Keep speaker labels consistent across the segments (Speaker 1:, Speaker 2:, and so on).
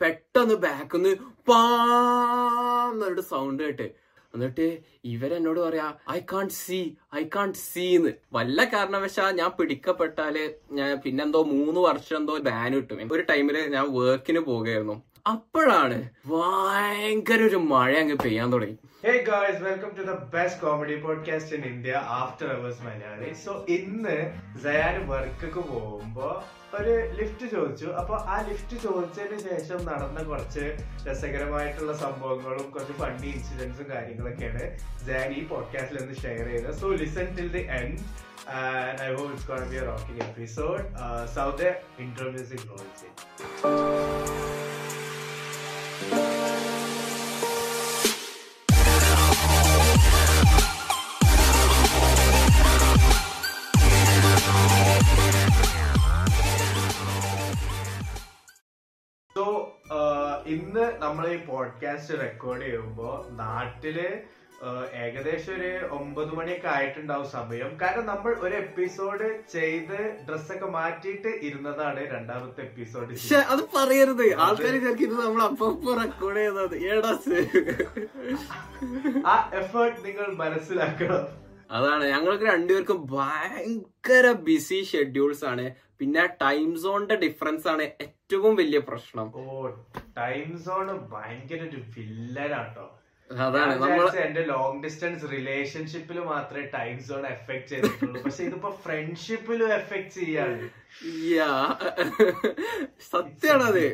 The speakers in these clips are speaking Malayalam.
Speaker 1: പെട്ടെന്ന് ബാക്കിന്ന് പാന്നൊരു സൗണ്ട് കേട്ട്. എന്നിട്ട് ഇവരെന്നോട് പറയാ I can't see I can't സീന്ന് വല്ല കാരണവശാ ഞാൻ പിടിക്കപ്പെട്ടാൽ ഞാൻ പിന്നെന്തോ മൂന്ന് വർഷം എന്തോ ബാൻ കിട്ടും ഒരു ടൈമിൽ ഞാൻ വർക്കിന് പോകുകയായിരുന്നു അപ്പോഴാണ് ഭയങ്കര ഒരു മഴ അങ്ങ് പെയ്യാൻ തുടങ്ങി
Speaker 2: hey guys welcome to the best comedy podcast in India after hours Malayali so ഇന്ന് സയാൻ വർക്കൊക്കെ പോകുമ്പോ ഒരു ലിഫ്റ്റ് ചോദിച്ചു അപ്പൊ ആ ലിഫ്റ്റ് ചോദിച്ചതിന് ശേഷം നടന്ന കുറച്ച് രസകരമായിട്ടുള്ള സംഭവങ്ങളും കുറച്ച് ഫണ്ടി ഇൻസിഡൻസും കാര്യങ്ങളൊക്കെയാണ് സയാൻ ഈ പോഡ്കാസ്റ്റിൽ നിന്ന് ഷെയർ ചെയ്തത് so listen till the end and I hope it's gonna be a rocking episode. Uh, the intro. So ഇന്ന് നമ്മൾ ഈ പോഡ്കാസ്റ്റ് റെക്കോർഡ് ചെയ്യുമ്പോൾ നാട്ടിൽ ഏകദേശം ഒരു ഒമ്പത് മണിയൊക്കെ ആയിട്ടുണ്ടാവും സമയം. കാരണം നമ്മൾ ഒരു എപ്പിസോഡ് ചെയ്ത് ഡ്രസ്സൊക്കെ മാറ്റിയിട്ട് ഇരുന്നതാണ് രണ്ടാമത്തെ എപ്പിസോഡ്
Speaker 1: പക്ഷെ അത് പറയരുത്. ആൾക്കാർ നമ്മൾ അപ്പൊ റെക്കോർഡ് ചെയ്തത് ഏടാ
Speaker 2: ആ എഫേർട്ട് നിങ്ങൾ മനസ്സിലാക്കണം.
Speaker 1: അതാണ്. ഞങ്ങൾക്ക് രണ്ടുപേർക്കും ഭയങ്കര ബിസി ഷെഡ്യൂൾസ് ആണ്. പിന്നെ ടൈം സോണിന്റെ ഡിഫറൻസ് ആണ് ഏറ്റവും വലിയ പ്രശ്നം.
Speaker 2: ഓ ടൈം സോൺ ഭയങ്കര ഒരു വില്ലനാട്ടോ
Speaker 1: അതാണ് നമ്മൾ
Speaker 2: എന്റെ ലോങ് ഡിസ്റ്റൻസ് റിലേഷൻഷിപ്പിൽ മാത്രമേ ടൈം സോൺ എഫക്ട് ചെയ്തിട്ടുള്ളൂ. പക്ഷെ ഇതിപ്പോ ഫ്രണ്ട്ഷിപ്പിലും എഫക്ട് ചെയ്യാണ്. സത്യാണത്.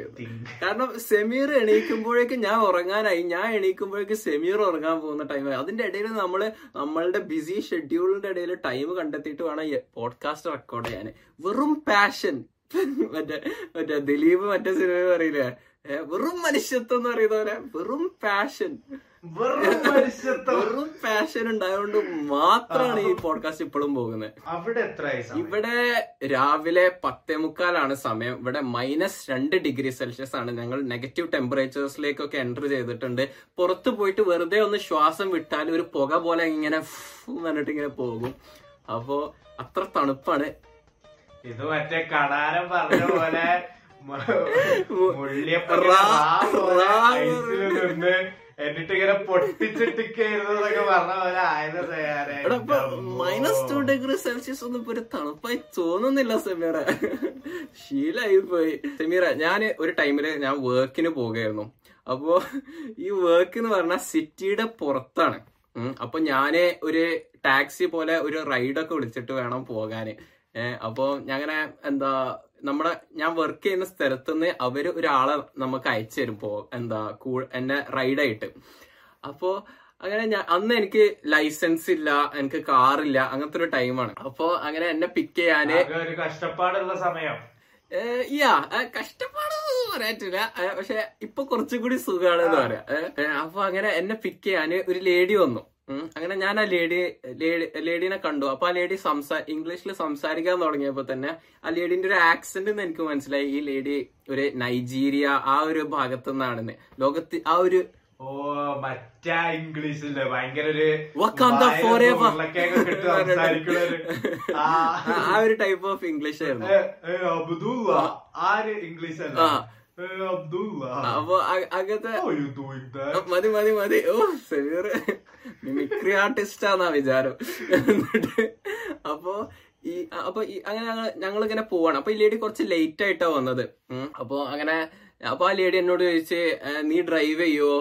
Speaker 1: കാരണം സെമീർ എണീക്കുമ്പോഴേക്കും ഞാൻ ഉറങ്ങാനായി. ഞാൻ എണീക്കുമ്പോഴേക്കും സെമീർ ഉറങ്ങാൻ പോകുന്ന ടൈമായി അതിന്റെ ഇടയിൽ നമ്മൾ നമ്മളുടെ ബിസി ഷെഡ്യൂളിന്റെ ഇടയിൽ ടൈം കണ്ടെത്തിയിട്ട് വേണം പോഡ്കാസ്റ്റ് റെക്കോർഡ് ചെയ്യാൻ. വെറും പാഷൻ മറ്റേ മറ്റേ ദിലീപ് മറ്റേ സിനിമ പറയില്ലേ? വെറും മനുഷ്യത്വം എന്ന് പറയുന്ന പോലെ വെറും പാഷൻ
Speaker 2: വെറും
Speaker 1: പാഷൻ ഉണ്ടായതുകൊണ്ട് മാത്രമാണ് ഈ പോഡ്കാസ്റ്റ് ഇപ്പോഴും പോകുന്നത്
Speaker 2: അവിടെ എത്ര
Speaker 1: ഇവിടെ രാവിലെ പത്തേ മുക്കാലാണ് സമയം. ഇവിടെ മൈനസ് രണ്ട് ഡിഗ്രി സെൽഷ്യസ് ആണ്. ഞങ്ങൾ നെഗറ്റീവ് ടെമ്പറേച്ചേഴ്സിലേക്കൊക്കെ എന്റർ ചെയ്തിട്ടുണ്ട്. പുറത്ത് പോയിട്ട് വെറുതെ ഒന്ന് ശ്വാസം വിട്ടാൽ ഒരു പുക പോലെ ഇങ്ങനെ പറഞ്ഞിട്ട് ഇങ്ങനെ പോകും. അപ്പോ അത്ര തണുപ്പാണ്.
Speaker 2: ഇത് മറ്റേ കടാരം പറഞ്ഞ പോലെ എന്നിട്ട് ഇങ്ങനെ പൊട്ടിച്ചിട്ടിക്കായിരുന്നു പറഞ്ഞ പോലെ ആയത്
Speaker 1: മൈനസ് ടു ഡിഗ്രി സെൽഷ്യസ് ഒന്നും ഇപ്പൊ ഒരു തണുപ്പായി തോന്നുന്നില്ല സെമീറ ശീലായി പോയി സെമീറ ഞാൻ ഒരു ടൈമിൽ ഞാൻ വർക്കിന് പോകുകയായിരുന്നു അപ്പോ ഈ വർക്ക് എന്ന് പറഞ്ഞാൽ സിറ്റിയുടെ പുറത്താണ്. അപ്പൊ ഞാൻ ഒരു ടാക്സി പോലെ ഒരു റൈഡൊക്കെ വിളിച്ചിട്ട് വേണം പോകാന്. ഏഹ് അപ്പൊ ഞങ്ങനെ എന്താ നമ്മുടെ ഞാൻ വർക്ക് ചെയ്യുന്ന സ്ഥലത്ത് നിന്ന് അവർ ഒരാളെ നമുക്ക് അയച്ചു തരും. പോ എന്താ കൂ എന്നെ റൈഡായിട്ട് അപ്പോ അങ്ങനെ ഞാൻ അന്ന് എനിക്ക് ലൈസൻസ് ഇല്ല എനിക്ക് കാറില്ല അങ്ങനത്തെ ഒരു ടൈമാണ് അപ്പോ അങ്ങനെ എന്നെ പിക്ക് ചെയ്യാന്
Speaker 2: കഷ്ടപ്പാടുള്ള സമയം.
Speaker 1: യാ കഷ്ടപ്പാട് കഷ്ടപ്പാടൊന്നും പറയാറ്റില്ല. പക്ഷെ ഇപ്പൊ കുറച്ചും കൂടി സുഖമാണ് എന്ന് പറയാം അപ്പൊ അങ്ങനെ എന്നെ പിക്ക് ചെയ്യാന് ഒരു ലേഡി വന്നു. അങ്ങനെ ഞാൻ ആ ലേഡി ലേഡീനെ കണ്ടു. അപ്പൊ ആ ലേഡി സംസാ ഇംഗ്ലീഷിൽ സംസാരിക്കാൻ തുടങ്ങിയപ്പോ തന്നെ ആ ലേഡിന്റെ ഒരു ആക്സെന്റ് എനിക്ക് മനസ്സിലായി. ഈ ലേഡി ഒരു നൈജീരിയ ആ ഒരു ഭാഗത്തു നിന്നാണെന്ന്. ലോകത്ത് ആ ഒരു
Speaker 2: ഓ മറ്റേ ഇംഗ്ലീഷില്ലേ ഭയങ്കര ഒരു ഒരു ആ.
Speaker 1: ആ ഒരു ടൈപ്പ് ഓഫ് ഇംഗ്ലീഷ് ആയിരുന്നു.
Speaker 2: ഏ, ഏ, ഇംഗ്ലീഷ് അല്ല.
Speaker 1: ആ.
Speaker 2: അബ്ദുള്ള.
Speaker 1: അപ്പൊ അങ്ങനത്തെ? മതി മതി മതി. ഓ സെവീർ. മിമിക്രി ആർട്ടിസ്റ്റ് ആന്നാ വിചാരം. എന്നിട്ട് അപ്പൊ ഈ അപ്പൊ അങ്ങനെ ഞങ്ങൾ ഞങ്ങൾ ഇങ്ങനെ പോവാണ്. അപ്പൊ ഈ ലേഡി കുറച്ച് ലേറ്റ് ആയിട്ടാ വന്നത്. അപ്പോ അങ്ങനെ അപ്പൊ ആ ലേഡി എന്നോട് ചോദിച്ച് നീ ഡ്രൈവ് ചെയ്യോ?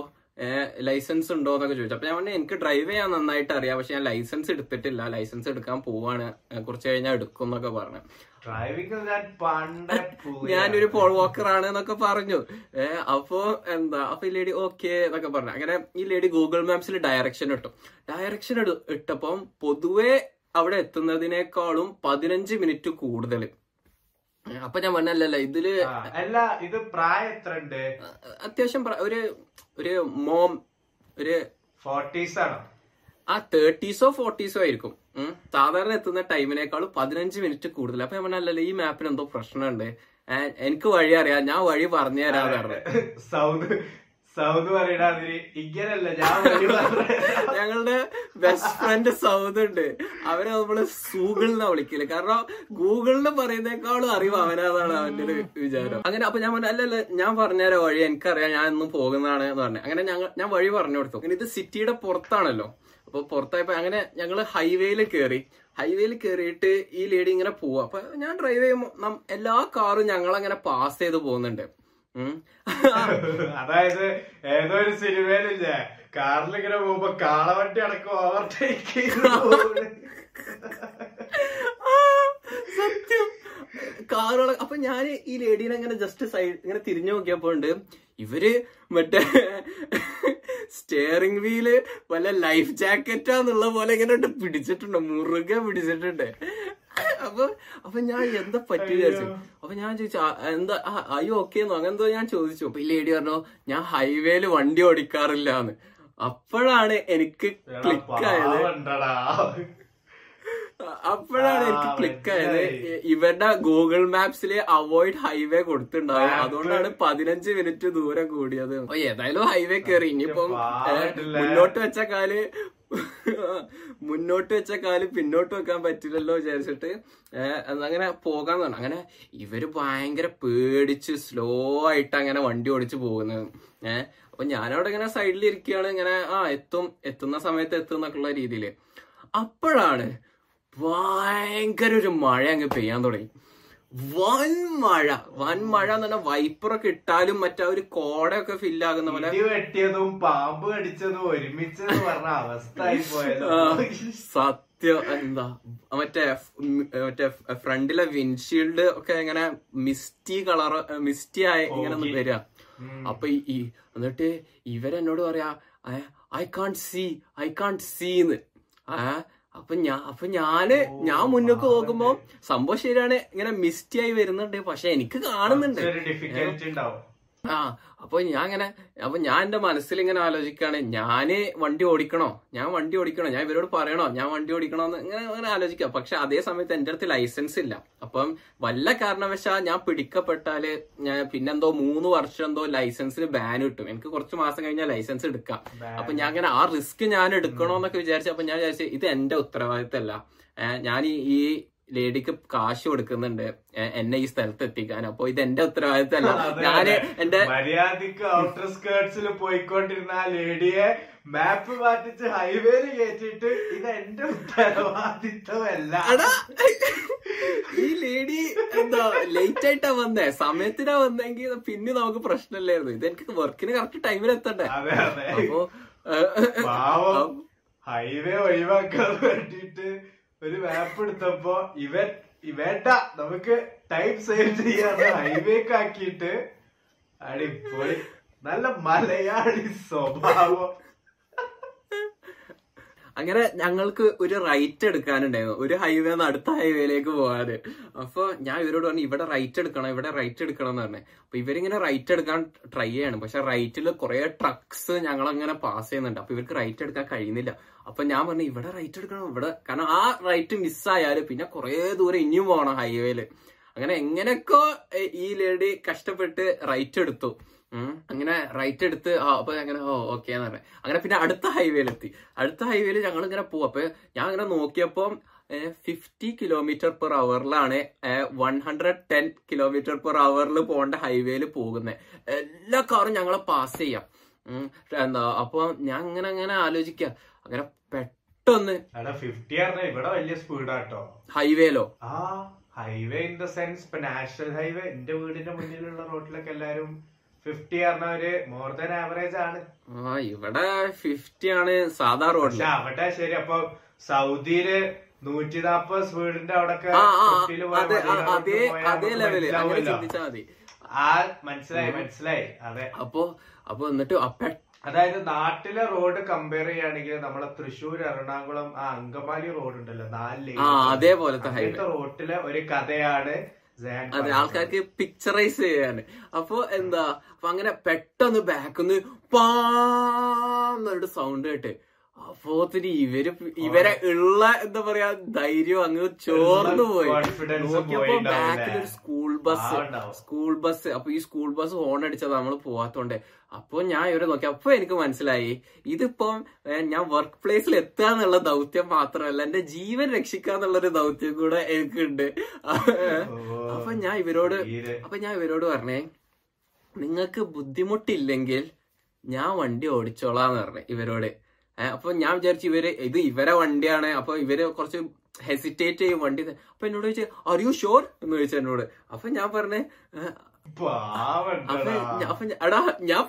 Speaker 1: ലൈസൻസ് ഉണ്ടോ? എന്നൊക്കെ ചോദിച്ചു. അപ്പൊ ഞാൻ പറഞ്ഞു എനിക്ക് ഡ്രൈവ് ചെയ്യാൻ നന്നായിട്ട് അറിയാം പക്ഷെ ഞാൻ ലൈസൻസ് എടുത്തിട്ടില്ല. ലൈസൻസ് എടുക്കാൻ പോവാണ്. കുറച്ച് കഴിഞ്ഞാൽ എടുക്കും എന്നൊക്കെ പറഞ്ഞു.
Speaker 2: ഡ്രൈവിംഗ് ഞാൻ പണ്ട് പുള്ളിയാണ്.
Speaker 1: ഞാനൊരു പോൾ വാക്കർ ആണ് എന്നൊക്കെ പറഞ്ഞു. ഏഹ് അപ്പോ എന്താ അപ്പൊ ഈ ലേഡി ഓക്കെ എന്നൊക്കെ പറഞ്ഞു. അങ്ങനെ ഈ ലേഡി ഗൂഗിൾ മാപ്സിൽ ഡയറക്ഷൻ ഇട്ടു. ഡയറക്ഷൻ ഇട്ടപ്പം പൊതുവെ അവിടെ എത്തുന്നതിനേക്കാളും പതിനഞ്ച് മിനിറ്റ് കൂടുതൽ അപ്പൊ ഞാൻ പറഞ്ഞല്ലല്ല
Speaker 2: ഇതിൽ അല്ല ഇത് പ്രായം എത്ര ഉണ്ട്
Speaker 1: അത്യാവശ്യം ഒരു ഒരു മോം ഒരു
Speaker 2: ഫോർട്ടീസ് ആണോ?
Speaker 1: ആ തേർട്ടീസോ ഫോർട്ടീസോ ആയിരിക്കും. സാധാരണ എത്തുന്ന ടൈമിനേക്കാളും പതിനഞ്ച് മിനിറ്റ് കൂടുതൽ അപ്പൊ ഞാൻ പറഞ്ഞല്ലോ ഈ മാപ്പിന് എന്തോ പ്രശ്നമുണ്ട്. എനിക്ക് വഴി അറിയാം. ഞാൻ വഴി പറഞ്ഞു തരാതെ പറഞ്ഞു.
Speaker 2: സൗദി സൗദ് പറയണതിന് ഇങ്ങനല്ല ഞാൻ.
Speaker 1: ഞങ്ങളുടെ ബെസ്റ്റ് ഫ്രണ്ട് സൗദ് ഉണ്ട്. അവരെ നമ്മൾ സൂഗിളിന്നാ വിളിക്കില്ല കാരണം ഗൂഗിളിന് പറയുന്നേക്കാളും അറിവ് അവനാതാണ് അവന്റെ ഒരു വിചാരം. അങ്ങനെ അപ്പൊ ഞാൻ പറഞ്ഞു അല്ലല്ല ഞാൻ പറഞ്ഞുതരാം വഴി. എനിക്കറിയാം ഞാൻ ഇന്നും പോകുന്നതാണ് എന്ന് പറഞ്ഞു. അങ്ങനെ ഞങ്ങൾ ഞാൻ വഴി പറഞ്ഞു കൊടുത്തു. ഇത് സിറ്റിയുടെ പുറത്താണല്ലോ. അപ്പൊ പുറത്തായപ്പോ അങ്ങനെ ഞങ്ങൾ ഹൈവേയിൽ കയറി ഹൈവേയിൽ കയറിയിട്ട് ഈ ലേഡി ഇങ്ങനെ പോവാ. അപ്പൊ ഞാൻ ഡ്രൈവ് ചെയ്യുമ്പോൾ നം- എല്ലാ കാറും ഞങ്ങൾ അങ്ങനെ പാസ് ചെയ്ത് പോകുന്നുണ്ട്.
Speaker 2: അതായത് ഏതോ ഒരു സിനിമയിലില്ലേ? കാറിൽ ഇങ്ങനെ പോകുമ്പോ കാളവണ്ടി അടക്കം ഓവർടേക്ക്.
Speaker 1: സത്യം. കാറുകൾ അപ്പൊ ഞാൻ ഈ ലേഡീനെ അങ്ങനെ ജസ്റ്റ് സൈഡ് ഇങ്ങനെ തിരിഞ്ഞു നോക്കിയപ്പോ ഉണ്ട് ഇവർ മറ്റേ സ്റ്റിയറിംഗ് വീൽ വല്ല ലൈഫ് ജാക്കറ്റാന്നുള്ള പോലെ ഇങ്ങനെ പിടിച്ചിട്ടുണ്ട്. മുറുകെ പിടിച്ചിട്ടുണ്ട്. അപ്പൊ അപ്പൊ ഞാൻ എന്താ പറ്റി വിചാരിച്ചു. അപ്പൊ ഞാൻ ചോദിച്ചു "ആ, എന്താ അയ്യോ ഓക്കെ അങ്ങനെ എന്തോ ഞാൻ ചോദിച്ചു. അപ്പൊ ഈ ലേഡി പറഞ്ഞു ഞാൻ ഹൈവേയിൽ വണ്ടി ഓടിക്കാറില്ല എന്ന് അപ്പോഴാണ് എനിക്ക്
Speaker 2: ക്ലിക്കായത്
Speaker 1: ക്ലിക്ക് ആയത്.
Speaker 2: പാവണ്ടടാ.
Speaker 1: അപ്പോഴാണ് എനിക്ക് ക്ലിക്ക് ആയത്. ഇവരുടെ ഗൂഗിൾ മാപ്സിൽ അവോയ്ഡ് ഹൈവേ
Speaker 2: കൊടുത്തിണ്ടാവും
Speaker 1: അതുകൊണ്ടാണ് പതിനഞ്ച് മിനിറ്റ് ദൂരം കൂടിയത്. ഏതായാലും ഹൈവേ കയറി ഇനിയിപ്പം മുന്നോട്ട് വെച്ച കാൽ മുന്നോട്ട് വെച്ച കാൽ പിന്നോട്ട് വെക്കാൻ പറ്റില്ലല്ലോ വിചാരിച്ചിട്ട്. അങ്ങനെ പോകാൻ പറഞ്ഞു. അങ്ങനെ ഇവർ ഭയങ്കര പേടിച്ച് സ്ലോ ആയിട്ട് അങ്ങനെ വണ്ടി ഓടിച്ച് പോകുന്നത് ഏഹ് അപ്പൊ ഞാനവിടെ ഇങ്ങനെ സൈഡിൽ ഇരിക്കുകയാണ്. ഇങ്ങനെ ആ എത്തും. എത്തുന്ന സമയത്ത് എത്തും എന്നൊക്കെയുള്ള രീതിയിൽ. അപ്പോഴാണ് ഭയങ്കര ഒരു മഴ അങ്ങ് പെയ്യാൻ തുടങ്ങി. വൻ മഴ. വൻ മഴ എന്ന് പറഞ്ഞാൽ വൈപ്പറൊക്കെ ഇട്ടാലും മറ്റേ ഒരു കോടയൊക്കെ ഫില്ലാകുന്ന പോലെ.
Speaker 2: വെട്ടിയതും പാമ്പ് കടിച്ചതും ഒരുമിച്ച് പറഞ്ഞ പോയല്ലോ.
Speaker 1: സത്യം. എന്താ മറ്റേ മറ്റേ ഫ്രണ്ടിലെ വിൻഷീൽഡ് ഒക്കെ ഇങ്ങനെ മിസ്റ്റി കളർ മിസ്റ്റി ആയി ഇങ്ങനെ ഒന്ന് വരിക അപ്പൊ ഈ- എന്നിട്ട് ഇവരെന്നോട് പറയാ I can't see I can't സീന്ന് ആ അപ്പൊ ഞാൻ അപ്പൊ ഞാൻ ഞാൻ മുന്നോട്ട് നോക്കുമ്പോ സംഭവം ശരിയാണ് ഇങ്ങനെ മിസ്റ്റി ആയി വരുന്നുണ്ട്. പക്ഷെ എനിക്ക് കാണുന്നുണ്ട്. ആ അപ്പൊ ഞാൻ ഇങ്ങനെ അപ്പൊ ഞാൻ എന്റെ മനസ്സിൽ ഇങ്ങനെ ആലോചിക്കുകയാണ് ഞാൻ വണ്ടി ഓടിക്കണോ? ഞാൻ വണ്ടി ഓടിക്കണോ? ഞാൻ ഇവരോട് പറയണോ? ഞാൻ വണ്ടി ഓടിക്കണോ എന്ന് ഇങ്ങനെ അങ്ങനെ ആലോചിക്കാം പക്ഷെ അതേ സമയത്ത് എന്റെ അടുത്ത് ലൈസൻസ് ഇല്ല. അപ്പം വല്ല കാരണവശാൽ ഞാൻ പിടിക്കപ്പെട്ടാൽ ഞാൻ പിന്നെന്തോ മൂന്ന് വർഷം എന്തോ ലൈസൻസിന് ബാൻ കിട്ടും. എനിക്ക് കുറച്ച് മാസം കഴിഞ്ഞാൽ ലൈസൻസ് എടുക്കാം. അപ്പൊ ഞാൻ അങ്ങനെ ആ റിസ്ക് ഞാൻ എടുക്കണോ എന്നൊക്കെ വിചാരിച്ചു അപ്പൊ ഞാൻ വിചാരിച്ചു ഇത് എന്റെ ഉത്തരവാദിത്തമല്ല. ഞാൻ ഈ ലേഡിക്ക് കാശ് കൊടുക്കുന്നുണ്ട്. എന്നെ ഈ സ്ഥലത്ത് എത്തിക്കാൻ. അപ്പൊ ഇത് എന്റെ ഉത്തരവാദിത്തമല്ല
Speaker 2: അതെ, ഞാൻ.
Speaker 1: എന്റെ
Speaker 2: മര്യാദയ്ക്ക് ഔട്ടർ സ്കേർട്സിൽ പോയിക്കൊണ്ടിരുന്ന ആ ലേഡിയെ മാപ്പ് മാറ്റിച്ച് ഹൈവേയിൽ കയറ്റിയിട്ട് ഇത് എന്റെ ഉത്തരവാദിത്വമല്ല
Speaker 1: എടാ ഈ ലേഡി എന്താ ലേറ്റ് ആയിട്ടാ വന്നേ. സമയത്തിനാ വന്നെങ്കിൽ പിന്നെ നമുക്ക് പ്രശ്നമില്ലായിരുന്നു. ഇത് എനിക്ക് വർക്കിന് കറക്റ്റ് ടൈമിൽ എത്തണ്ടേ? അപ്പോ
Speaker 2: ഹൈവേ ഒഴിവാക്കാൻ വേണ്ടിട്ട് ഒരു മാപ്പ് എടുത്തപ്പോ ഇവൻ വേണ്ട നമുക്ക് ടൈം സേവ് ചെയ്യാതെ ഹൈവേക്ക് ആക്കിയിട്ട് അടിപൊളി. നല്ല മലയാളി സ്വഭാവം.
Speaker 1: അങ്ങനെ ഞങ്ങൾക്ക് ഒരു റൈറ്റ് എടുക്കാനുണ്ടായിരുന്നു. ഒരു ഹൈവേ നിന്ന് അടുത്ത ഹൈവേയിലേക്ക് പോകാന്. അപ്പൊ ഞാൻ ഇവരോട് പറഞ്ഞു ഇവിടെ റൈറ്റ് എടുക്കണം ഇവിടെ റൈറ്റ് എടുക്കണം എന്ന് പറഞ്ഞു. അപ്പൊ ഇവരിങ്ങനെ റൈറ്റ് എടുക്കാൻ ട്രൈ ചെയ്യാണ്. പക്ഷെ റൈറ്റിൽ കുറെ ട്രക്സ് ഞങ്ങൾ അങ്ങനെ പാസ് ചെയ്യുന്നുണ്ട്. അപ്പൊ ഇവർക്ക് റൈറ്റ് എടുക്കാൻ കഴിയുന്നില്ല. അപ്പൊ ഞാൻ പറഞ്ഞു ഇവിടെ റൈറ്റ് എടുക്കണം ഇവിടെ കാരണം ആ റൈറ്റ് മിസ്സായാൽ പിന്നെ കുറെ ദൂരം ഇനിയും പോകണം ഹൈവേയിൽ അങ്ങനെ എങ്ങനെയൊക്കെ ഈ ലേഡി കഷ്ടപ്പെട്ട് റൈറ്റ് എടുത്തു. അങ്ങനെ റൈറ്റ് എടുത്ത് ആ അപ്പൊ അങ്ങനെ ഓ ഓക്കെ എന്ന് പറഞ്ഞു. അങ്ങനെ പിന്നെ അടുത്ത ഹൈവേയിലെത്തി അടുത്ത ഹൈവേയിൽ ഞങ്ങൾ ഇങ്ങനെ പോകും അപ്പൊ ഞാൻ അങ്ങനെ നോക്കിയപ്പോ fifty kilometre per അവറിലാണ് one hundred ten kilometre per അവറിൽ പോകേണ്ട ഹൈവേയിൽ പോകുന്നത് എല്ലാ കാറും ഞങ്ങളെ പാസ് ചെയ്യാം. എന്താ അപ്പൊ ഞാൻ അങ്ങനെ അങ്ങനെ ആലോചിക്ക. അങ്ങനെ പെട്ടെന്ന്
Speaker 2: ഇവിടെ വലിയ സ്പീഡാട്ടോ
Speaker 1: ഹൈവേയിലോ
Speaker 2: ആ ഹൈവേ ഇൻ ദ സെൻസ് ഇപ്പൊ നാഷണൽ ഹൈവേ എന്റെ വീടിന്റെ മുന്നിലുള്ള റോഡിലൊക്കെ എല്ലാരും ഫിഫ്റ്റി പറഞ്ഞ ഒരു മോർ ദാൻ ആവറേജ് ആണ്.
Speaker 1: ആ ഇവിടെ ഫിഫ്റ്റി ആണ് സാധാ റോഡിൽ
Speaker 2: അവിടെ ശരി അപ്പൊ സൗദിയിൽ നൂറ്റി നാപ്പത് സ്പീഡിന്റെ അവിടെ
Speaker 1: അതെ അതേ അതേ ലെവൽ അങ്ങനെ ചിന്തിച്ചാ മതി.
Speaker 2: ആ മനസ്സിലായി മനസ്സിലായി. അതെ.
Speaker 1: അപ്പൊ അപ്പൊ എന്നിട്ട്
Speaker 2: അതായത് നാട്ടിലെ റോഡ് കമ്പയർ ചെയ്യുകയാണെങ്കിൽ നമ്മളെ തൃശ്ശൂർ എറണാകുളം ആ അങ്കമാലി റോഡ് ഉണ്ടല്ലോ നാല്
Speaker 1: അതേപോലത്തെ
Speaker 2: റോട്ടിലെ ഒരു കഥയാണ്
Speaker 1: അതെ. ആൾക്കാർക്ക് പിക്ചറൈസ് ചെയ്യാന് അപ്പൊ എന്താ അപ്പൊ അങ്ങനെ പെട്ടെന്ന് ബാക്കിന്ന് പാന്നൊരു സൗണ്ട് കേട്ട് അപ്പോത്തിന് ഇവർ ഇവരെ ഉള്ള എന്താ പറയാ ധൈര്യം അങ്ങ് ചോർന്നു പോയി. നോക്കിയപ്പോ ബാക്കിൽ ഒരു സ്കൂൾ ബസ് സ്കൂൾ ബസ് അപ്പൊ ഈ സ്കൂൾ ബസ് ഹോൺ അടിച്ചത് നമ്മൾ പോവാത്തോണ്ട്. അപ്പൊ ഞാൻ ഇവരെ നോക്കി. അപ്പൊ എനിക്ക് മനസ്സിലായി ഇതിപ്പം ഞാൻ വർക്ക് പ്ലേസിൽ എത്തുക എന്നുള്ള ദൗത്യം മാത്രമല്ല എന്റെ ജീവൻ രക്ഷിക്കുക എന്നുള്ളൊരു ദൗത്യം കൂടെ എനിക്കുണ്ട്. അപ്പൊ ഞാൻ ഇവരോട്. അപ്പൊ ഞാൻ ഇവരോട് പറഞ്ഞേ നിങ്ങൾക്ക് ബുദ്ധിമുട്ടില്ലെങ്കിൽ ഞാൻ വണ്ടി ഓടിച്ചോളാന്ന് പറഞ്ഞു ഇവരോട്. അപ്പൊ ഞാൻ വിചാരിച്ചു ഇവർ ഇത് ഇവരെ വണ്ടിയാണ്. അപ്പൊ ഇവർ കുറച്ച് ഹെസിറ്റേറ്റ് ചെയ്യും വണ്ടി അപ്പൊ എന്നോട് ചോദിച്ചു ആർ യു ഷുവർ എന്ന് ചോദിച്ചു എന്നോട്. അപ്പൊ ഞാൻ പറഞ്ഞേ അപ്പൊ എടാ ഞാൻ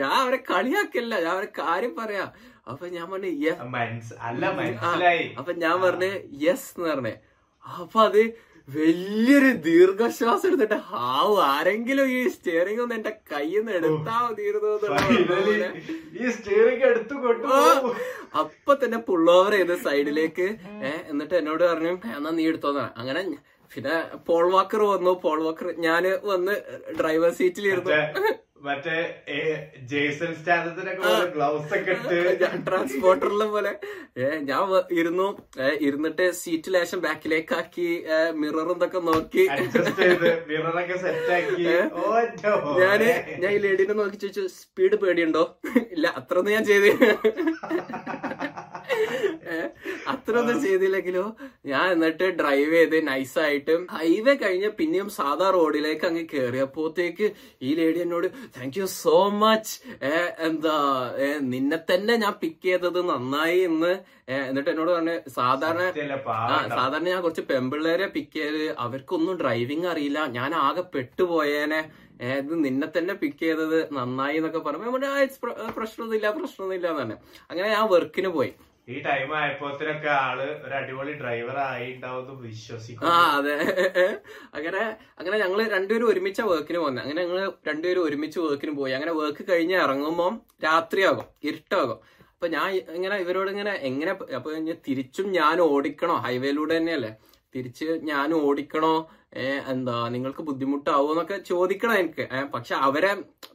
Speaker 1: ഞാൻ അവരെ കളിയാക്കില്ല. ഞാൻ അവരെ കാര്യം പറയാ. അപ്പൊ ഞാൻ പറഞ്ഞു അപ്പൊ ഞാൻ പറഞ്ഞേ യെസ് എന്ന് പറഞ്ഞേ. അപ്പൊ അത് വലിയൊരു ദീർഘശ്വാസം എടുത്തിട്ട് ഹാവ് ആരെങ്കിലും ഈ സ്റ്റിയറിംഗ് ഒന്ന് എന്റെ കയ്യിൽ നിന്ന് എടുത്താ
Speaker 2: കൊണ്ടു
Speaker 1: അപ്പൊ തന്നെ പുള്ളോവർ ചെയ്ത് സൈഡിലേക്ക് ഏഹ് എന്നിട്ട് എന്നോട് പറഞ്ഞു എന്നാ നീ എടുത്തോന്നാ അങ്ങനെ പിന്നെ പോൾ വാക്കർ വന്നു. പോൾ വാക്കർ ഞാൻ വന്ന് ഡ്രൈവർ സീറ്റിലിരുന്നു
Speaker 2: മറ്റേ ജേസൺ സ്റ്റാൻഡത്തിനൊക്കെ ഗ്ലൗസ് ഒക്കെ ഇട്ട്
Speaker 1: ട്രാൻസ്പോർട്ടറിലെ പോലെ. ഞാൻ ഇരുന്നു. ഇരുന്നിട്ട് സീറ്റ് ലേശം ബാക്കിലേക്കാക്കി മിററും ഇതൊക്കെ നോക്കി.
Speaker 2: മിററൊക്കെ സെറ്റ് ആക്കി. ഞാൻ
Speaker 1: ഞാൻ ഈ ലേഡിനെ നോക്കി ചോദിച്ചു സ്പീഡ് പേടിയുണ്ടോ? ഇല്ല അത്രയൊന്നും ഞാൻ ചെയ്ത് അത്രയൊന്നും ചെയ്തില്ലെങ്കിലോ ഞാൻ എന്നിട്ട് ഡ്രൈവ് ചെയ്ത് നൈസായിട്ട് ഹൈവേ കഴിഞ്ഞ് പിന്നെയും സാധാ റോഡിലേക്ക് അങ്ങ് കേറിയപ്പോത്തേക്ക് ഈ ലേഡി എന്നോട് താങ്ക് യു സോ മച്ച് എന്താ നിന്നെ തന്നെ ഞാൻ പിക്ക് ചെയ്തത് നന്നായി എന്ന്. എന്നിട്ട് എന്നോട് പറഞ്ഞു സാധാരണ സാധാരണ ഞാൻ കുറച്ച് പെമ്പിള്ളേരെ പിക്ക് ചെയ്ത് അവർക്കൊന്നും ഡ്രൈവിംഗ് അറിയില്ല. ഞാൻ ആകെ പെട്ടുപോയേനെ. ഏത് ഇത് നിന്നെ തന്നെ പിക്ക് ചെയ്തത് നന്നായി എന്നൊക്കെ പറഞ്ഞു. ഞാൻ പറഞ്ഞു, "ആ, it's പ്ര- പ്രശ്നമൊന്നുമില്ല പ്രശ്നമൊന്നുമില്ല എന്ന് തന്നെ അങ്ങനെ ഞാൻ വർക്കിന് പോയി.
Speaker 2: ഈ ടൈം ആയപ്പോഴത്തേനൊക്കെ ആൾ ഒരു അടിപൊളി ഡ്രൈവർ ആയി ഉണ്ടാവും വിശ്വസിക്കും
Speaker 1: ആ അതെ. അങ്ങനെ അങ്ങനെ ഞങ്ങൾ രണ്ടുപേരും ഒരുമിച്ച വർക്കിന് പോകുന്നത് അങ്ങനെ ഞങ്ങൾ രണ്ടുപേരും ഒരുമിച്ച് വർക്കിന് പോയി. അങ്ങനെ വർക്ക് കഴിഞ്ഞ് ഇറങ്ങുമ്പോൾ രാത്രിയാകും ഇരുട്ടാകും. അപ്പൊ ഞാൻ ഇങ്ങനെ ഇവരോട് ഇങ്ങനെ എങ്ങനെ അപ്പൊ തിരിച്ചും ഞാൻ ഓടിക്കണോ? ഹൈവേയിലൂടെ തന്നെയല്ലേ? തിരിച്ച് ഞാൻ ഓടിക്കണോ? എന്താ നിങ്ങൾക്ക് ബുദ്ധിമുട്ടാവോ എന്നൊക്കെ ചോദിക്കണം എനിക്ക്. പക്ഷെ അവരെ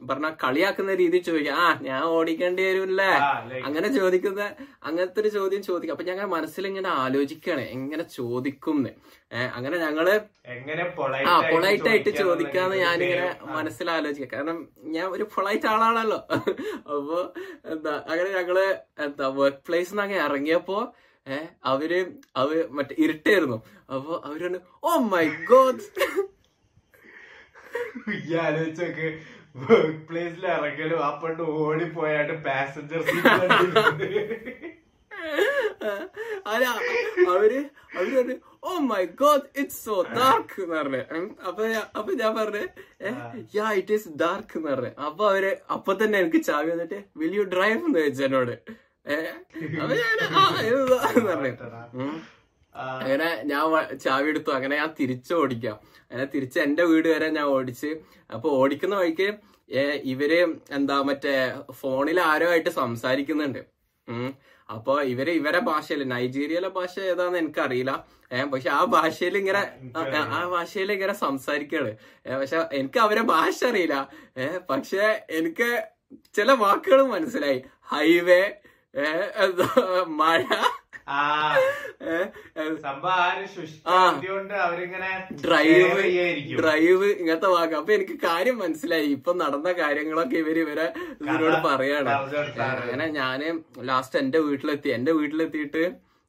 Speaker 1: പറഞ്ഞ കളിയാക്കുന്ന രീതി ചോദിക്കാം. ആ ഞാൻ ഓടിക്കേണ്ടി വരുമല്ലേ അങ്ങനെ ചോദിക്കുന്ന അങ്ങനത്തെ ഒരു ചോദ്യം ചോദിക്കും. അപ്പൊ ഞങ്ങൾ മനസ്സിൽ ഇങ്ങനെ ആലോചിക്കുകയാണ് എങ്ങനെ ചോദിക്കും അങ്ങനെ
Speaker 2: ഞങ്ങൾ
Speaker 1: ആ പൊളൈറ്റ് ആയിട്ട് ചോദിക്കാന്ന് ഞാനിങ്ങനെ മനസ്സിൽ ആലോചിക്കാം കാരണം ഞാൻ ഒരു പൊളൈറ്റ് ആളാണല്ലോ. അപ്പൊ എന്താ അങ്ങനെ ഞങ്ങൾ എന്താ വർക്ക് പ്ലേസിൽ നിന്ന് ഇറങ്ങിയപ്പോ ഏഹ് അവർ അവർ മറ്റേ ഇരുട്ടായിരുന്നു അപ്പൊ അവരാണ് ഓ മൈ ഗോഡ്
Speaker 2: ആലോചിച്ചൊക്കെ വർക്ക് പ്ലേസിൽ ഇറങ്ങലും ആ പണ്ട് ഓടിപ്പോയാണ്ട് പാസഞ്ചർ സീറ്റ്
Speaker 1: അല്ല അവർ അവർ പറഞ്ഞു ഓ my god it's so dark എന്ന് പറഞ്ഞു. അപ്പൊ അപ്പൊ ഞാൻ പറഞ്ഞു യാ ഇറ്റ് ഈസ് ഡാർക്ക് എന്ന് പറഞ്ഞു. അപ്പൊ അവർ അപ്പൊ തന്നെ എനിക്ക് ചാവി വന്നിട്ട് വിൽ യു ഡ്രൈവ് എന്ന് ചോദിച്ചു എന്നോട്. അപ്പൊ ഞാൻ ആ അങ്ങനെ ഞാൻ ചാവി എടുത്തു. അങ്ങനെ ഞാൻ തിരിച്ചു ഓടിക്കാം. അങ്ങനെ തിരിച്ച് എന്റെ വീട് വരെ ഞാൻ ഓടിച്ച്. അപ്പൊ ഓടിക്കുന്ന വഴിക്ക് ഇവർ എന്താ മറ്റേ ഫോണിൽ ആരോ ആയിട്ട് സംസാരിക്കുന്നുണ്ട്. അപ്പൊ ഇവർ ഇവരെ ഭാഷയിൽ നൈജീരിയയിലെ ഭാഷ ഏതാന്ന് എനിക്കറിയില്ല. ഏഹ് പക്ഷെ ആ ഭാഷയിൽ ഇങ്ങനെ ആ- ഭാഷയിൽ ഇങ്ങനെ സംസാരിക്കാണ്. പക്ഷെ എനിക്ക് അവരെ ഭാഷ അറിയില്ല. ഏഹ് പക്ഷെ എനിക്ക് ചില വാക്കുകൾ മനസ്സിലായി. ഹൈവേ മഴ? ഡ്രൈവ് ഡ്രൈവ് ഇങ്ങനത്തെ വാക്ക്. അപ്പൊ എനിക്ക് കാര്യം മനസ്സിലായി. ഇപ്പൊ നടന്ന കാര്യങ്ങളൊക്കെ ഇവർ ഇവരെ ഇതിനോട് പറയാണ്. അങ്ങനെ ഞാൻ ലാസ്റ്റ് എന്റെ വീട്ടിലെത്തി. എന്റെ വീട്ടിലെത്തിയിട്ട്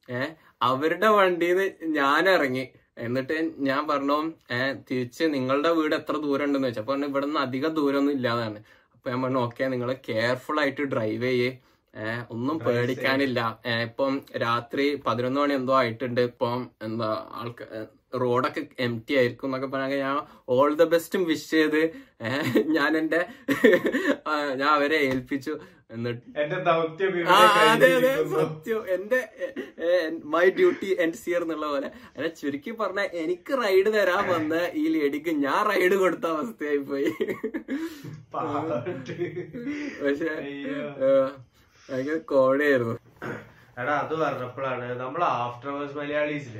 Speaker 1: ഏഹ് അവരുടെ വണ്ടിന്ന് ഞാൻ ഇറങ്ങി എന്നിട്ട് ഞാൻ പറഞ്ഞു ഏഹ് തിരിച്ച് നിങ്ങളുടെ വീട് എത്ര ദൂരം ഉണ്ടെന്ന് വെച്ചു അപ്പൊ ഇവിടെ നിന്ന് അധികം ദൂരമൊന്നും ഇല്ലാതാണ് അപ്പൊ ഞാൻ പറഞ്ഞു ഓക്കെ നിങ്ങൾ കെയർഫുൾ ആയിട്ട് ഡ്രൈവ് ചെയ്യേ. ഒന്നും പേടിക്കാനില്ല. ഏഹ് ഇപ്പം രാത്രി പതിനൊന്ന് മണി എന്തോ ആയിട്ടുണ്ട്. ഇപ്പം എന്താ ആൾക്ക് റോഡൊക്കെ എം ടി ആയിരിക്കും എന്നൊക്കെ പറഞ്ഞാൽ ഞാൻ ഓൾ ദ ബെസ്റ്റും വിഷ് ചെയ്ത് ഞാൻ എന്റെ ഞാൻ അവരെ ഏൽപ്പിച്ചു. എന്നിട്ട് അതെ അതെ. സത്യം. എന്റെ മൈ ഡ്യൂട്ടി എൻഡ് സിയർ എന്നുള്ള പോലെ. അങ്ങനെ ചുരുക്കി പറഞ്ഞ എനിക്ക് റൈഡ് തരാൻ വന്ന ഈ ലേഡിക്ക് ഞാൻ റൈഡ് കൊടുത്ത അവസ്ഥയായി പോയി പക്ഷേ ഭയങ്കര കോടയായിരുന്നു.
Speaker 2: എടാ അത് പറഞ്ഞപ്പോഴാണ് നമ്മൾ ആഫ്റ്റർ അവേഴ്സ് മലയാളീസിൽ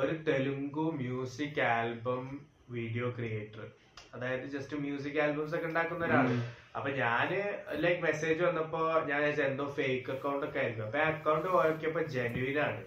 Speaker 2: ഒരു Telugu music album video creator അതായത് ജസ്റ്റ് മ്യൂസിക് ആൽബംസ് ഒക്കെ ഉണ്ടാക്കുന്ന ഒരാൾ. അപ്പൊ ഞാൻ ലൈക്ക് മെസ്സേജ് വന്നപ്പോ ഞാൻ എന്തോ ഫേക്ക് അക്കൗണ്ട് ഒക്കെ ആയിരിക്കും. അപ്പൊ ആ അക്കൗണ്ട് നോക്കിയപ്പോ ജെന്യൂൻ ആണ്.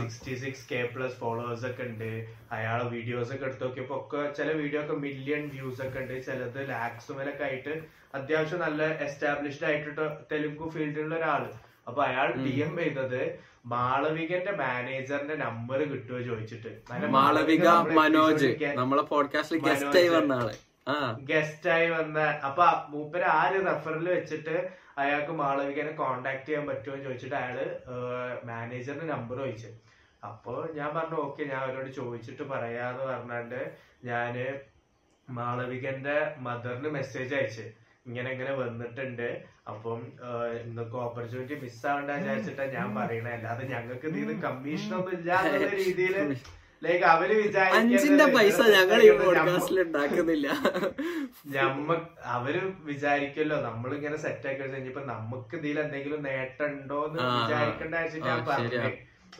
Speaker 2: Sixty six K plus followers ഒക്കെ ഉണ്ട്. അയാളെ വീഡിയോസ് ഒക്കെ എടുത്ത് നോക്കിയപ്പോ ഒക്കെ ചില വീഡിയോ ഒക്കെ മില്യൺ വ്യൂസ് ഒക്കെ ഉണ്ട്. ചിലത് ലാക്സ് മേലൊക്കെ ആയിട്ട് അത്യാവശ്യം നല്ല എസ്റ്റാബ്ലിഷ്ഡ് ആയിട്ട് തെലുങ്ക് ഫീൽഡിലുള്ള ഒരാൾ. അപ്പൊ അയാൾ ഡി എം ചെയ്തത് മാളവികന്റെ മാനേജറിന്റെ നമ്പർ കിട്ടുമോ ചോദിച്ചിട്ട്.
Speaker 1: മാളവിക മനോജ് നമ്മളെ പോഡ്കാസ്റ്റിൽ ഗസ്റ്റ് ആയി വന്ന ആൾ. ആ.
Speaker 2: ഗസ്റ്റ് ആയി വന്ന അപ്പൊ മൂപ്പര് ആര് റെഫറിൽ വെച്ചിട്ട് അയാൾക്ക് മാളവികനെ കോണ്ടാക്ട് ചെയ്യാൻ പറ്റുമോ എന്ന് ചോദിച്ചിട്ട് അയാൾ മാനേജറിന്റെ നമ്പർ ചോദിച്ചു. അപ്പൊ ഞാൻ പറഞ്ഞു ഓക്കെ ഞാൻ അവരോട് ചോദിച്ചിട്ട് പറയാന്ന് പറഞ്ഞാണ്ട് ഞാൻ മാളവികന്റെ മദറിന് മെസ്സേജ് അയച്ചു. ഇങ്ങനെ ഇങ്ങനെ വന്നിട്ടുണ്ട്. അപ്പം ഇന്നൊക്കെ ഓപ്പർച്യൂണിറ്റി മിസ് ആവണ്ട വിചാരിച്ചിട്ടാ ഞാൻ പറയണേ. അല്ലാതെ ഞങ്ങൾക്ക് ഇത് കമ്മീഷൻ ഒന്നും ഇല്ല എന്നുള്ള രീതിയിൽ ലൈക്ക് അവർ
Speaker 1: അഞ്ചിന്റെ പൈസ ഞങ്ങൾ ഈ പോഡ്കാസ്റ്റിൽ ഉണ്ടാക്കുന്നില്ല.
Speaker 2: ഞമ്മ അവർ വിചാരിക്കല്ലോ നമ്മളിങ്ങനെ സെറ്റ് ആക്കി കഴിഞ്ഞപ്പോ നമുക്ക് ഇതിൽ എന്തെങ്കിലും നേട്ടം ഉണ്ടോ എന്ന്. വിചാരിക്കേണ്ട വെച്ചിട്ട് ഞാൻ പറഞ്ഞു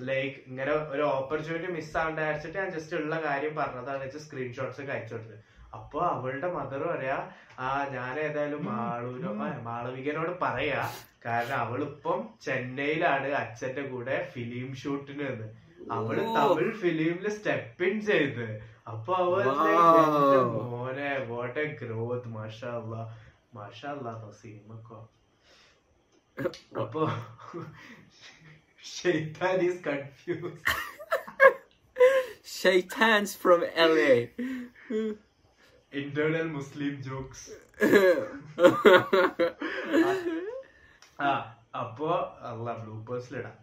Speaker 2: ലൈക്ക് ഇങ്ങനെ ഒരു ഓപ്പർച്യൂണിറ്റി മിസ് ആവേണ്ട വെച്ചിട്ട് ഞാൻ ജസ്റ്റ് ഉള്ള കാര്യം പറഞ്ഞതാണ്. വെച്ച് സ്ക്രീൻഷോട്ട്സ് ഒക്കെ അയച്ചു കൊടുത്തത്. അപ്പൊ അവളുടെ മദർ പറയാ ആ ഞാൻ ഏതായാലും മാളൂരോ മാളവികനോട് പറയാ. കാരണം അവളിപ്പം ചെന്നൈയിലാണ് അച്ഛന്റെ കൂടെ ഫിലിം ഷൂട്ടിന് നിന്ന്
Speaker 1: അവൾ
Speaker 2: തമിഴ് ഫിലിമിൽ സ്റ്റെപ്പ് ഇൻ ചെയ്ത്. അപ്പൊ അവൾ. മോനെ വാട്ട് എ ഗ്രോത്ത് മാഷാല്ല. മാഷാല്ല സിനിമക്കോ. അപ്പൊ ഷെയ്ത്താൻ is confuse
Speaker 1: ഷെയ്ത്താൻസ് from L A
Speaker 2: internal Muslim jokes ആ അപ്പോ അല്ല ബ്ലൂപ്പേഴ്സിലിടാം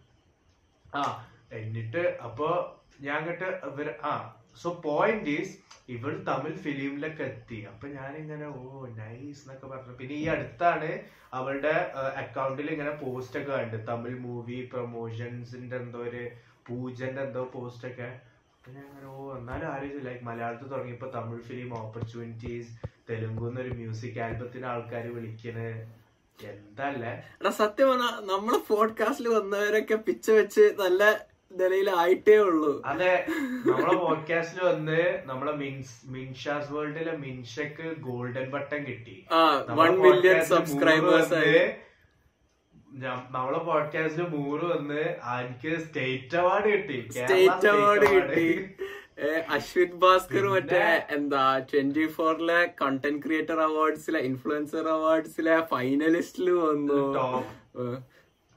Speaker 2: ആ എന്നിട്ട് അപ്പൊ ഞാൻ കേട്ട് ഇവർ ആ സോ പോയിന്റ് ഈസ് ഇവൾ തമിഴ് ഫിലിമിലൊക്കെ എത്തി. അപ്പൊ ഞാനിങ്ങനെ ഓ നൈസ് എന്നൊക്കെ പറഞ്ഞു. പിന്നെ ഈ അടുത്താണ് അവളുടെ അക്കൗണ്ടിൽ ഇങ്ങനെ പോസ്റ്റ് ഒക്കെ കണ്ട്. തമിഴ് മൂവി പ്രൊമോഷൻസിന്റെ എന്തോ ഒരു പൂജന്റെ എന്തോ പോസ്റ്റ് ഒക്കെ. അപ്പൊ ഞാൻ അങ്ങനെ ഓ എന്നാലും ആലോചിച്ചു ലൈക്ക് മലയാളത്തിൽ തുടങ്ങിയപ്പോ തമിഴ് ഫിലിം ഓപ്പർച്യൂണിറ്റീസ് തെലുങ്കുന്ന് ഒരു മ്യൂസിക് ആൽബത്തിന് ആൾക്കാർ വിളിക്കണ്. എന്തല്ലേ?
Speaker 1: സത്യം പറഞ്ഞാ നമ്മളെ പോഡ്കാസ്റ്റിൽ വന്നവരൊക്കെ പിച്ച വെച്ച് നല്ല നിലയിലായിട്ടേ ഉള്ളൂ.
Speaker 2: അതെ നമ്മളെ പോഡ്കാസ്റ്റിൽ വന്ന് നമ്മളെ മിൻഷാസ് വേൾഡിലെ മിൻഷക്ക് ഗോൾഡൻ ബട്ടൺ കിട്ടി.
Speaker 1: വൺ മില്യൺ സബ്സ്ക്രൈബേഴ്സ്
Speaker 2: നമ്മളെ പോഡ്കാസ്റ്റിൽ മൂറ് വന്ന് എനിക്ക് സ്റ്റേറ്റ് അവാർഡ് കിട്ടി.
Speaker 1: സ്റ്റേറ്റ് അവാർഡ് കിട്ടി. അശ്വിൻ അശ്വിത് ഭാസ്കർ മറ്റേ എന്താ ട്വന്റി ഫോറിലെ കണ്ടന്റ് ക്രിയേറ്റർ അവാർഡ്സിലെ ഇൻഫ്ലുവൻസർ അവാർഡ്സിലെ ഫൈനലിസ്റ്റിൽ വന്നു.
Speaker 2: ടോപ്പ്
Speaker 1: ത്രീയിൽ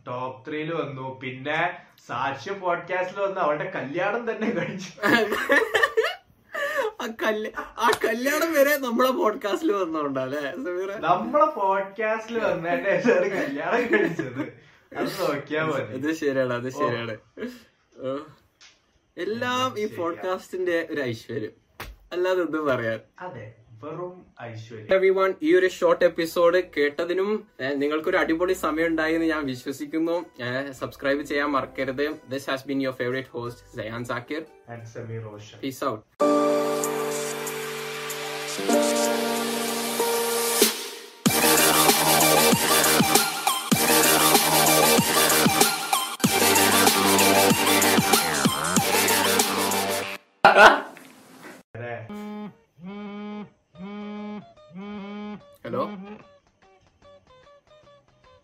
Speaker 2: ടോപ്പ് ത്രീയിൽ വന്നു. പിന്നെ സാക്ഷ്യ പോഡ്കാസ്റ്റിൽ വന്ന് അവളുടെ കല്യാണം തന്നെ കഴിച്ചു.
Speaker 1: ആ കല്യ ആ കല്യാണം വരെ നമ്മളെ പോഡ്കാസ്റ്റിൽ വന്നോണ്ടല്ലേ
Speaker 2: നമ്മളെ പോഡ്കാസ്റ്റിൽ വന്നതിന്റെ കല്യാണം കഴിച്ചത്. അത് നോക്കിയാ മതി.
Speaker 1: ഇത് ശരിയാണ് അത് ശരിയാണ്. എല്ലാം ഈ പോഡ്കാസ്റ്റിന്റെ ഒരു ഐശ്വര്യം. അല്ലാതെ ഒന്നും പറയാൻ.
Speaker 2: അതെ. വെറും ഐശ്വര്യം.
Speaker 1: എവ്രിവൺ ഈ ഒരു ഷോർട്ട് എപ്പിസോഡ് കേട്ടതിനും നിങ്ങൾക്കൊരു അടിപൊളി സമയം ഉണ്ടായി എന്ന് ഞാൻ വിശ്വസിക്കുന്നു. സബ്സ്ക്രൈബ് ചെയ്യാൻ മറക്കരുത്. This has been your favourite host Sayan Zakir
Speaker 2: and Sameer Roshan
Speaker 1: peace out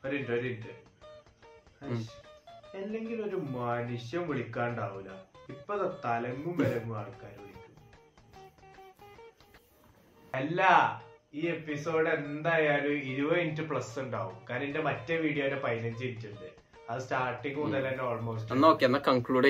Speaker 2: ഒരു മിനിറ്റ് ഒരു അല്ലെങ്കിൽ ഒരു മനുഷ്യൻ വിളിക്കാണ്ടാവൂല. ഇപ്പൊ ദാ തലങ്ങും വിലങ്ങും ആൾക്കാർ വിളിക്കും. അല്ല ഈ എപ്പിസോഡ് എന്തായാലും ഇരുപത് മിനിറ്റ് പ്ലസ് ഉണ്ടാവും. കാരണം എന്റെ മറ്റേ വീഡിയോ പതിനഞ്ച് മിനിറ്റ് ഉണ്ട്. അത് സ്റ്റാർട്ടിങ് മുതൽ തന്നെ ഓൾമോസ്റ്റ്
Speaker 1: കൺക്ലൂഡ് ചെയ്യാം.